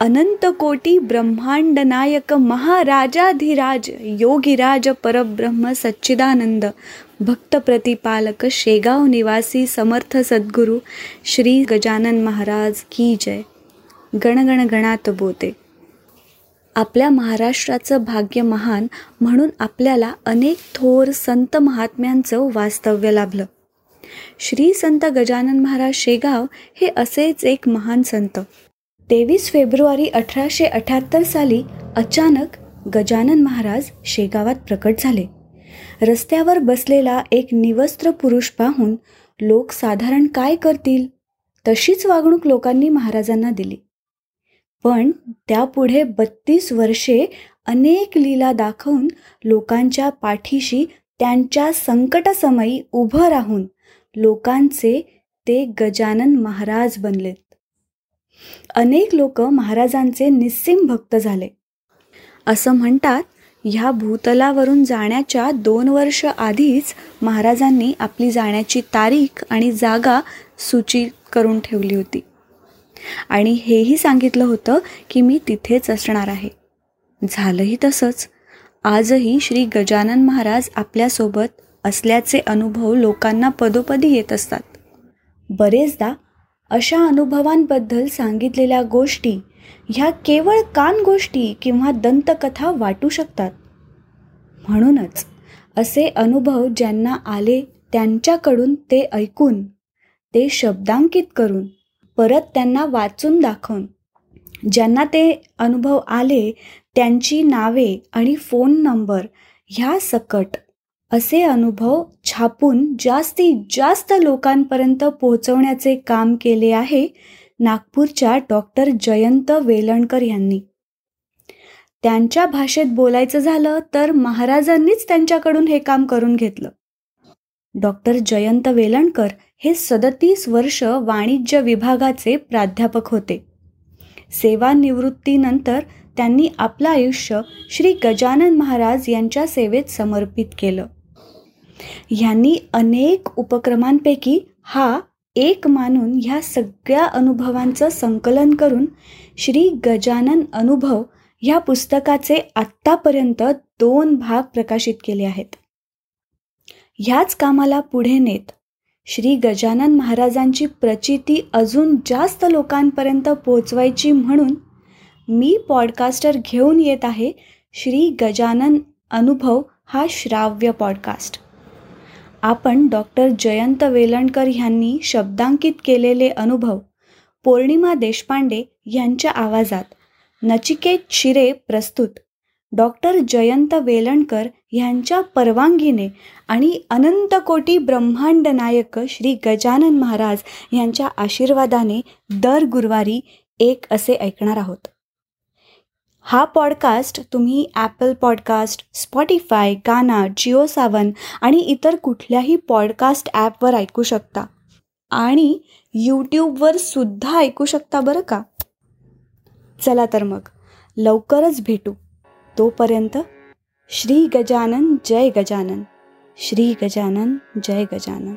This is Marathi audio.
अनंत कोटी ब्रह्मांड नायक महाराजाधिराज योगीराज परब्रह्म सच्चिदानंद भक्त प्रतिपालक शेगाव निवासी समर्थ सद्गुरू श्री गजानन महाराज की जय गणगण गणात बोते आपल्या महाराष्ट्राचं भाग्य महान म्हणून आपल्याला अनेक थोर संत महात्म्यांचं वास्तव्य लाभलं. श्री संत गजानन महाराज शेगाव हे असेच एक महान संत. तेवीस फेब्रुवारी अठराशे अठ्याहत्तर साली अचानक गजानन महाराज शेगावात प्रकट झाले. रस्त्यावर बसलेला एक निवस्त्र पुरुष पाहून लोक साधारण काय करतील? तशीच वागणूक लोकांनी महाराजांना दिली. पण त्यापुढे बत्तीस वर्षे अनेक लीला दाखवून लोकांच्या पाठीशी त्यांच्या संकटसमयी उभं राहून लोकांचे ते गजानन महाराज बनलेत अनेक लोक महाराजांचे निस्सिम भक्त झाले. असं म्हणतात ह्या भूतलावरून जाण्याच्या दोन वर्ष आधीच महाराजांनी आपली जाण्याची तारीख आणि जागा सूचित करून ठेवली होती. आणि हेही सांगितलं होतं की मी तिथेच असणार आहे. झालंही तसंच. आजही श्री गजानन महाराज आपल्यासोबत असल्याचे अनुभव लोकांना पदोपदी येत असतात. बरेचदा अशा अनुभवांबद्दल सांगितलेल्या गोष्टी ह्या केवळ कान गोष्टी किंवा दंतकथा वाटू शकतात. म्हणूनच असे अनुभव ज्यांना आले त्यांच्याकडून ते ऐकून ते शब्दांकित करून परत त्यांना वाचून दाखवून ज्यांना ते अनुभव आले त्यांची नावे आणि फोन नंबर ह्या सकट असे अनुभव छापून जास्तीत जास्त लोकांपर्यंत पोहोचवण्याचे काम केले आहे नागपूरच्या डॉक्टर जयंत वेलणकर यांनी. त्यांच्या भाषेत बोलायचं झालं तर महाराजांनीच त्यांच्याकडून हे काम करून घेतलं. डॉक्टर जयंत वेलणकर हे सदतीस वर्ष वाणिज्य विभागाचे प्राध्यापक होते. सेवानिवृत्तीनंतर त्यांनी आपलं आयुष्य श्री गजानन महाराज यांच्या सेवेत समर्पित केलं. ह्यांनी अनेक उपक्रमांपैकी हा एक मानून ह्या सगळ्या अनुभवांचं संकलन करून श्री गजानन अनुभव ह्या पुस्तकाचे आत्तापर्यंत दोन भाग प्रकाशित केले आहेत. ह्याच कामाला पुढे नेत श्री गजानन महाराजांची प्रचिती अजून जास्त लोकांपर्यंत पोचवायची म्हणून मी पॉडकास्टर घेऊन येत आहे श्री गजानन अनुभव हा श्राव्य पॉडकास्ट. आपण डॉक्टर जयंत वेलणकर ह्यांनी शब्दांकित केलेले अनुभव पौर्णिमा देशपांडे यांच्या आवाजात. नचिकेत शिरे प्रस्तुत. डॉक्टर जयंत वेलणकर यांच्या परवानगीने आणि अनंत कोटी ब्रह्मांड नायक श्री गजानन महाराज यांच्या आशीर्वादाने दर गुरुवारी एक असे ऐकणार आहोत. हा पॉडकास्ट तुम्ही ॲपल पॉडकास्ट स्पॉटीफाय गाना जिओ सावन आणि इतर कुठल्याही पॉडकास्ट ॲपवर ऐकू शकता. आणि यूट्यूबवर सुद्धा ऐकू शकता बरं का? चला तर मग लवकरच भेटू. तोपर्यंत श्री गजानन जय गजानन. श्री गजानन जय गजानन.